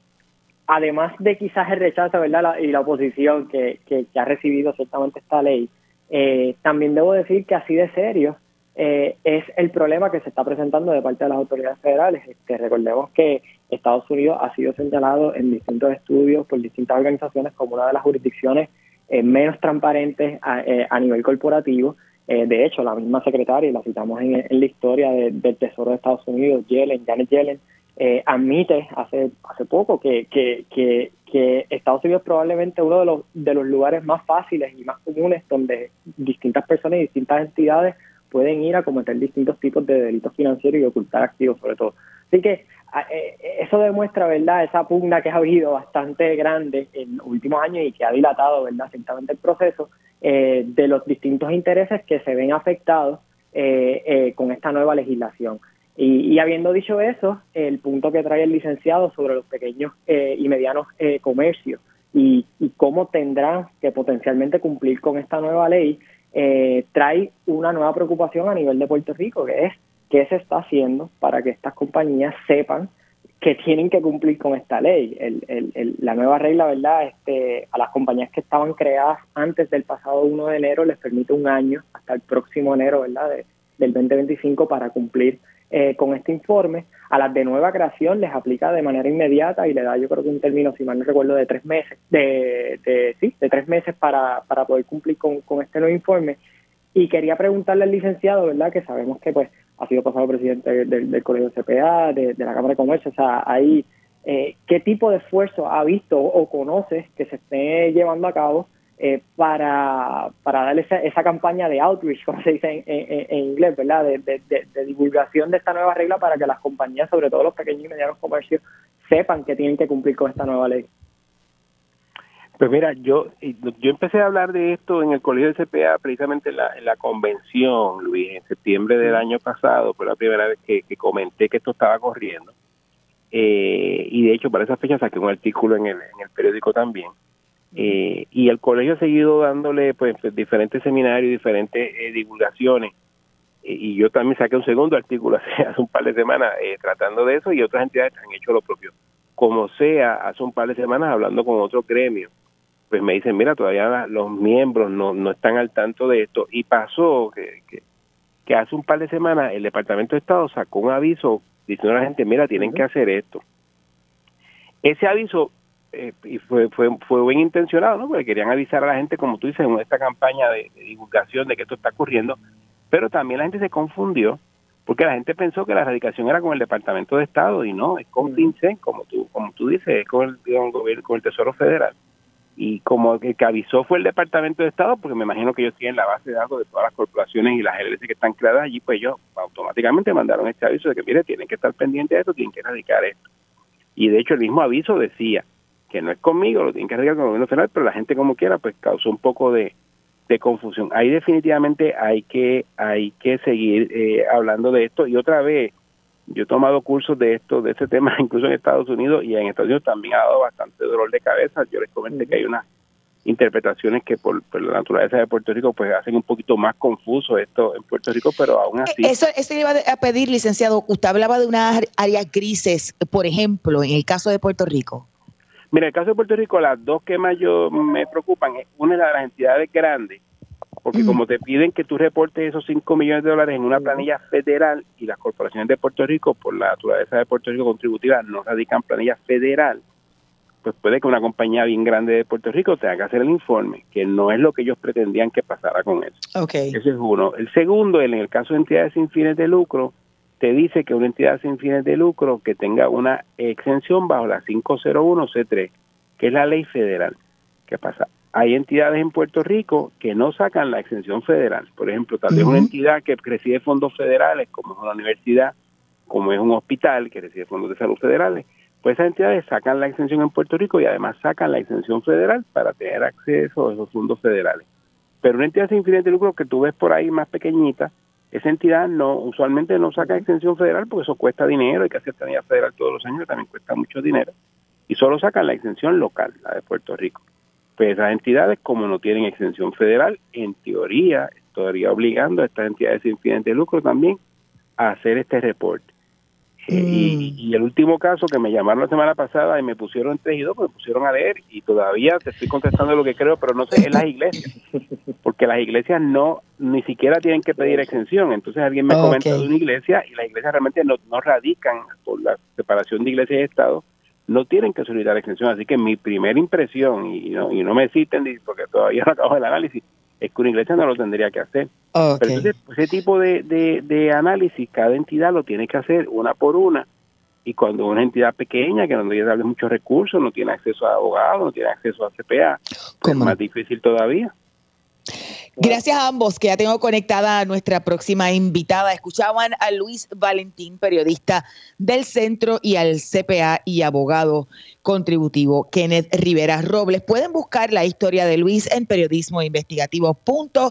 además de quizás el rechazo, ¿verdad? y la oposición que, que, ha recibido ciertamente esta ley, eh, también debo decir que así de serio eh, es el problema que se está presentando de parte de las autoridades federales. Este, recordemos que Estados Unidos ha sido señalado en distintos estudios por distintas organizaciones como una de las jurisdicciones eh, menos transparentes a, eh, nivel corporativo. de hecho, la misma secretaria, y la citamos en, la historia del Tesoro de Estados Unidos, Yellen, Janet Yellen, admite hace hace poco que, que, que, que Estados Unidos es probablemente uno de los, de los lugares más fáciles y más comunes donde distintas personas y distintas entidades pueden ir a cometer distintos tipos de delitos financieros y ocultar activos sobre todo. Así que eh, eso demuestra, ¿verdad?, esa pugna que ha habido bastante grande en los últimos años y que ha dilatado, ¿verdad?, ciertamente el proceso eh, de los distintos intereses que se ven afectados eh, con esta nueva legislación. Y, habiendo dicho eso, el punto que trae el licenciado sobre los pequeños y medianos comercios y, y cómo tendrán que potencialmente cumplir con esta nueva ley, eh, trae una nueva preocupación a nivel de Puerto Rico, que es qué se está haciendo para que estas compañías sepan que tienen que cumplir con esta ley. El, la nueva regla, ¿verdad? Este, a las compañías que estaban creadas antes del pasado 1 de enero les permite un año hasta el próximo enero, ¿verdad? del 2025 para cumplir eh, con este informe. A las de nueva creación les aplica de manera inmediata y le da, yo creo que un término, si mal no recuerdo, de tres meses, de, de sí, de tres meses para, para poder cumplir con, con este nuevo informe. Y quería preguntarle al licenciado, ¿verdad? Que sabemos que pues ha sido pasado presidente del, del Colegio CPA, de, de, la Cámara de Comercio, o sea, ahí, eh, ¿qué tipo de esfuerzo ha visto o conoce que se esté llevando a cabo eh, para, para darle esa, esa, campaña de outreach, como se dice en, inglés, ¿verdad? De, divulgación de esta nueva regla para que las compañías, sobre todo los pequeños y medianos comercios, sepan que tienen que cumplir con esta nueva ley.
Pues mira, yo yo empecé a hablar de esto en el colegio de CPA precisamente en la, en la convención, Luis, en septiembre del año pasado, fue la primera vez que, comenté que esto estaba corriendo. Eh, y de hecho, para esa fecha saqué un artículo en el, en el periódico también. Eh, y el colegio ha seguido dándole pues diferentes seminarios, diferentes eh, divulgaciones. Eh, y yo también saqué un segundo artículo hace, hace un par de semanas tratando de eso y otras entidades han hecho lo propio. Como sea, hace un par de semanas hablando con otro gremio, pues me dicen, mira, todavía los miembros no, no están al tanto de esto. Y pasó que, que, que hace un par de semanas el Departamento de Estado sacó un aviso diciendo a la gente, mira, tienen que hacer esto. Ese aviso eh, y fue, fue, fue bien intencionado, ¿no? Porque querían avisar a la gente, como tú dices, en esta campaña de, divulgación de que esto está ocurriendo, pero también la gente se confundió porque la gente pensó que la erradicación era con el Departamento de Estado y no, es con FinCEN, como tú, como tú dices, es con el, con con el Tesoro Federal. Y como el que avisó fue el Departamento de Estado, porque me imagino que ellos tienen la base de datos de todas las corporaciones y las LLC que están creadas allí, pues ellos automáticamente mandaron este aviso de que, mire, tienen que estar pendientes de esto, tienen que erradicar esto. Y de hecho el mismo aviso decía que no es conmigo, lo tienen que erradicar con el gobierno federal, pero la gente como quiera, pues causó un poco de, de confusión. Ahí definitivamente hay que hay que seguir eh, hablando de esto y otra vez yo he tomado cursos de esto de este tema incluso en Estados Unidos y en Estados Unidos también ha dado bastante dolor de cabeza. Yo les comenté que hay unas interpretaciones que por, la naturaleza de Puerto Rico pues hacen un poquito más confuso esto en Puerto Rico, pero aún así.
Eso, eso iba a pedir, licenciado. Usted hablaba de unas áreas grises, por ejemplo, en el caso de Puerto Rico.
Mira, el caso de Puerto Rico, las dos que más yo me preocupan, una es la de las entidades grandes, porque como te piden que tú reportes esos 5 millones de dólares en una planilla federal y las corporaciones de Puerto Rico, por la naturaleza de Puerto Rico contributiva, no radican planilla federal, pues puede que una compañía bien grande de Puerto Rico tenga que hacer el informe, que no es lo que ellos pretendían que pasara con eso.
Okay.
Ese es uno. El segundo, en el caso de entidades sin fines de lucro, te dice que una entidad sin fines de lucro que tenga una exención bajo la 501C3, que es la ley federal. ¿Qué pasa? Hay entidades en Puerto Rico que no sacan la exención federal. Por ejemplo, tal vez una entidad que recibe fondos federales, como es una universidad, como es un hospital que recibe fondos de salud federales, pues esas entidades sacan la exención en Puerto Rico y además sacan la exención federal para tener acceso a esos fondos federales. Pero una entidad sin fines de lucro que tú ves por ahí más pequeñita, esa entidad no usualmente no saca exención federal porque eso cuesta dinero, hay que hacer planilla federal todos los años, también cuesta mucho dinero, y solo sacan la exención local, la de Puerto Rico. Pues esas entidades, como no tienen exención federal, en teoría estaría obligando a estas entidades sin fines de lucro también a hacer este reporte. Eh, mm. y, el último caso que me llamaron la semana pasada y me pusieron en 3 y 2, me pusieron a leer y todavía te estoy contestando lo que creo, pero no sé, es las iglesias. Porque las iglesias no, ni siquiera tienen que pedir exención. Entonces alguien me comenta de una iglesia y las iglesias realmente no, no radican por la separación de iglesia y Estado, no tienen que solicitar exención. Así que mi primera impresión, y no, y no me citen porque todavía no acabo el análisis, es que una iglesia no lo tendría que hacer. Pero entonces, ese tipo de, de, análisis, cada entidad lo tiene que hacer una por una. Y cuando una entidad pequeña, que no tiene darle muchos recursos, no tiene acceso a abogados, no tiene acceso a CPA, pues es más difícil todavía.
Gracias a ambos, que ya tengo conectada a nuestra próxima invitada. Escuchaban a Luis Valentín, periodista del centro, y al CPA y abogado contributivo Kenneth Rivera Robles. Pueden buscar la historia de Luis en periodismoinvestigativo.com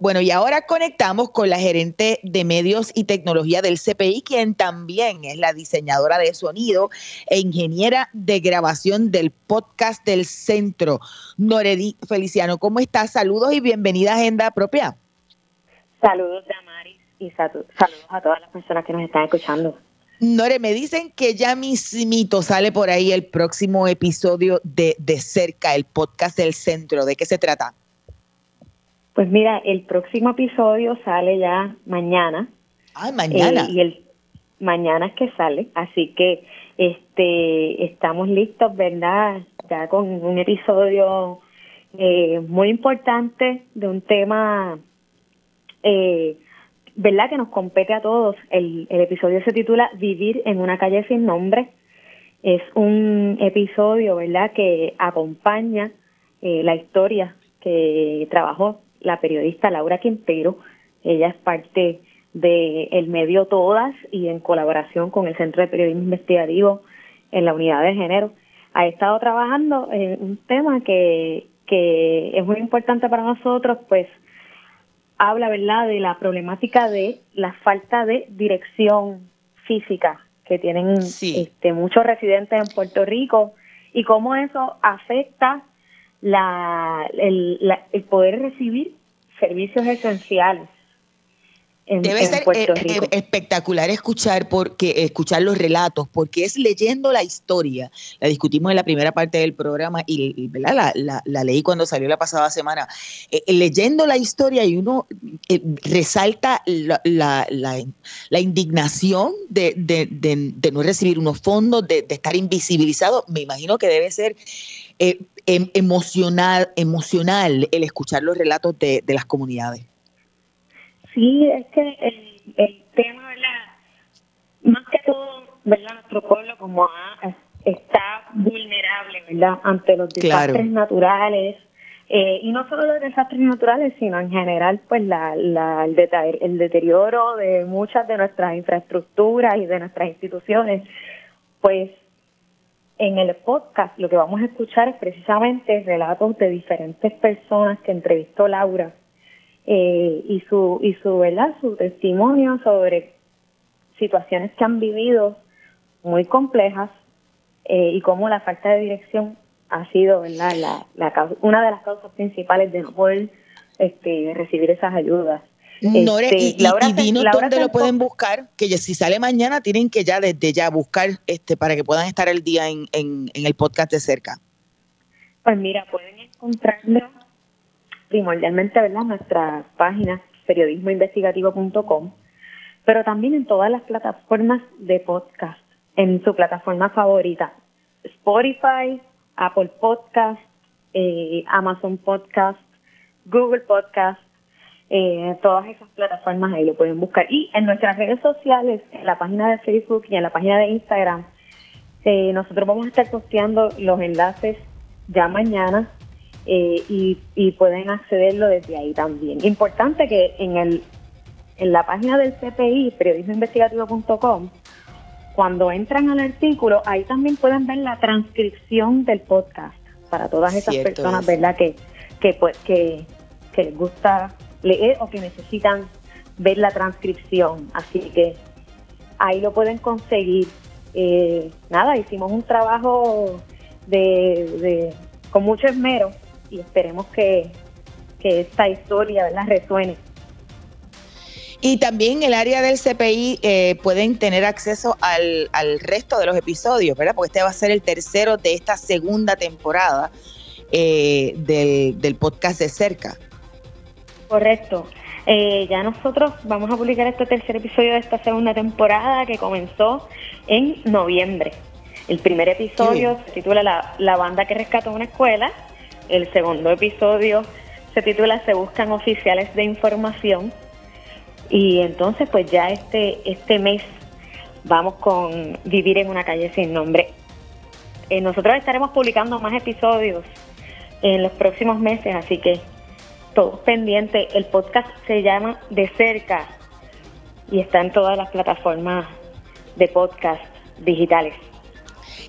bueno, y ahora conectamos con la gerente de medios y tecnología del CPI, quien también es la diseñadora de sonido e ingeniera de grabación del podcast del centro. Noredi Feliciano, ¿cómo estás? Saludos y bienvenida a Agenda Propia.
Saludos, Damaris, y saludos a todas las personas que nos están escuchando.
Nore, me dicen que ya mismito sale por ahí el próximo episodio de De Cerca, el podcast del centro. ¿De qué se trata?
Pues mira, el próximo episodio sale ya mañana.
Ah, mañana.
Eh, y el mañana es que sale, así que este estamos listos, ¿verdad? Ya con un episodio eh, muy importante de un tema, eh, ¿verdad? Que nos compete a todos. El, el episodio se titula Vivir en una calle sin nombre. Es un episodio, ¿verdad? Que acompaña la historia que trabajó la periodista Laura Quintero. Ella es parte del el medio Todas y en colaboración con el Centro de Periodismo Investigativo en la Unidad de Género. Ha estado trabajando en un tema que, que es muy importante para nosotros, pues habla, ¿verdad?, de la problemática de la falta de dirección física que tienen este, muchos residentes en Puerto Rico y cómo eso afecta la, el, el poder recibir servicios esenciales.
Debe ser eh, eh, espectacular escuchar porque escuchar los relatos, porque es leyendo la historia. La discutimos en la primera parte del programa y, La, la, leí cuando salió la pasada semana. Eh, leyendo la historia y uno resalta la, indignación de, de, no recibir unos fondos, de, estar invisibilizado. Me imagino que debe ser em, emocional, emocional el escuchar los relatos de las comunidades.
Sí, es que el, tema, ¿verdad? Más que todo, ¿verdad? Nuestro pueblo como está vulnerable, ¿verdad? Ante los desastres naturales. Eh, y no solo los desastres naturales, sino en general, pues la, la, el, el deterioro de muchas de nuestras infraestructuras y de nuestras instituciones, pues en el podcast lo que vamos a escuchar es precisamente relatos de diferentes personas que entrevistó Laura eh, y su y su verdad su testimonio sobre situaciones que han vivido muy complejas eh, y cómo la falta de dirección ha sido verdad la, la una de las causas principales de no poder este, recibir esas ayudas
Nore, este, y, dinos dónde lo pueden buscar, que si sale mañana tienen que ya desde ya buscar este para que puedan estar el día en, en, en el podcast de cerca.
Pues mira, pueden encontrarlo primordialmente, ¿verdad? Nuestra página periodismoinvestigativo.com, pero también en todas las plataformas de podcast, en su plataforma favorita, Spotify, Apple Podcast, eh, Amazon Podcast, Google Podcast, eh, todas esas plataformas ahí lo pueden buscar. Y en nuestras redes sociales, en la página de Facebook y en la página de Instagram, eh, nosotros vamos a estar posteando los enlaces ya mañana eh, y, pueden accederlo desde ahí también. Importante que en, el, en la página del CPI, periodismoinvestigativo.com, cuando entran al artículo, ahí también pueden ver la transcripción del podcast para todas esas personas, ¿verdad? Que, que, pues, que, que les gusta leer o que necesitan ver la transcripción. Así que ahí lo pueden conseguir. Eh, nada, hicimos un trabajo de, con mucho esmero y esperemos que, esta historia ¿verdad? resuene.
Y también el área del CPI eh, pueden tener acceso al, resto de los episodios, ¿verdad? Porque este va a ser el tercero de esta segunda temporada eh, del, podcast de cerca.
Correcto. Eh, ya nosotros vamos a publicar este tercer episodio de esta segunda temporada que comenzó en noviembre. El primer episodio se titula la, la banda que rescató una escuela el segundo episodio se titula Se buscan oficiales de información. Y entonces pues ya este, este mes vamos con Vivir en una calle sin nombre. Eh, nosotros estaremos publicando más episodios en los próximos meses, así que todos pendientes. El podcast se llama De cerca y está en todas las plataformas de podcast digitales.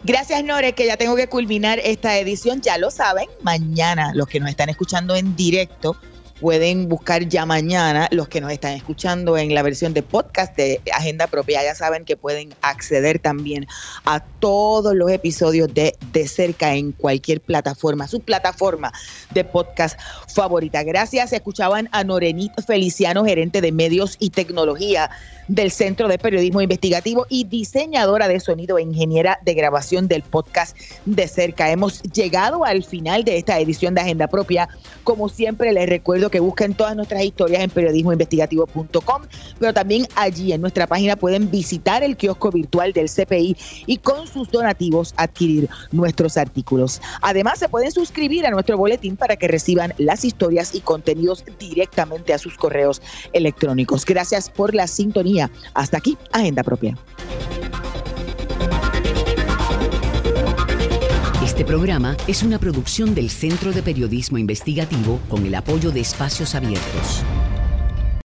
Gracias, Nore, que ya tengo que culminar esta edición. Ya lo saben, mañana los que nos están escuchando en directo pueden buscar ya mañana los que nos están escuchando en la versión de podcast de Agenda Propia. Ya saben que pueden acceder también a todos los episodios de De Cerca en cualquier plataforma, su plataforma de podcast favorita. Gracias. Escuchaban a Norenit Feliciano, gerente de medios y tecnología del Centro de Periodismo Investigativo y diseñadora de sonido e ingeniera de grabación del podcast de cerca. Hemos llegado al final de esta edición de Agenda Propia. Como siempre, les recuerdo que busquen todas nuestras historias en periodismoinvestigativo.com, pero también allí en nuestra página pueden visitar el kiosco virtual del CPI y con sus donativos adquirir nuestros artículos. Además, se pueden suscribir a nuestro boletín para que reciban las historias y contenidos directamente a sus correos electrónicos. Gracias por la sintonía hasta aquí, Agenda Propia.
Este programa es una producción del Centro de Periodismo Investigativo con el apoyo de Espacios Abiertos.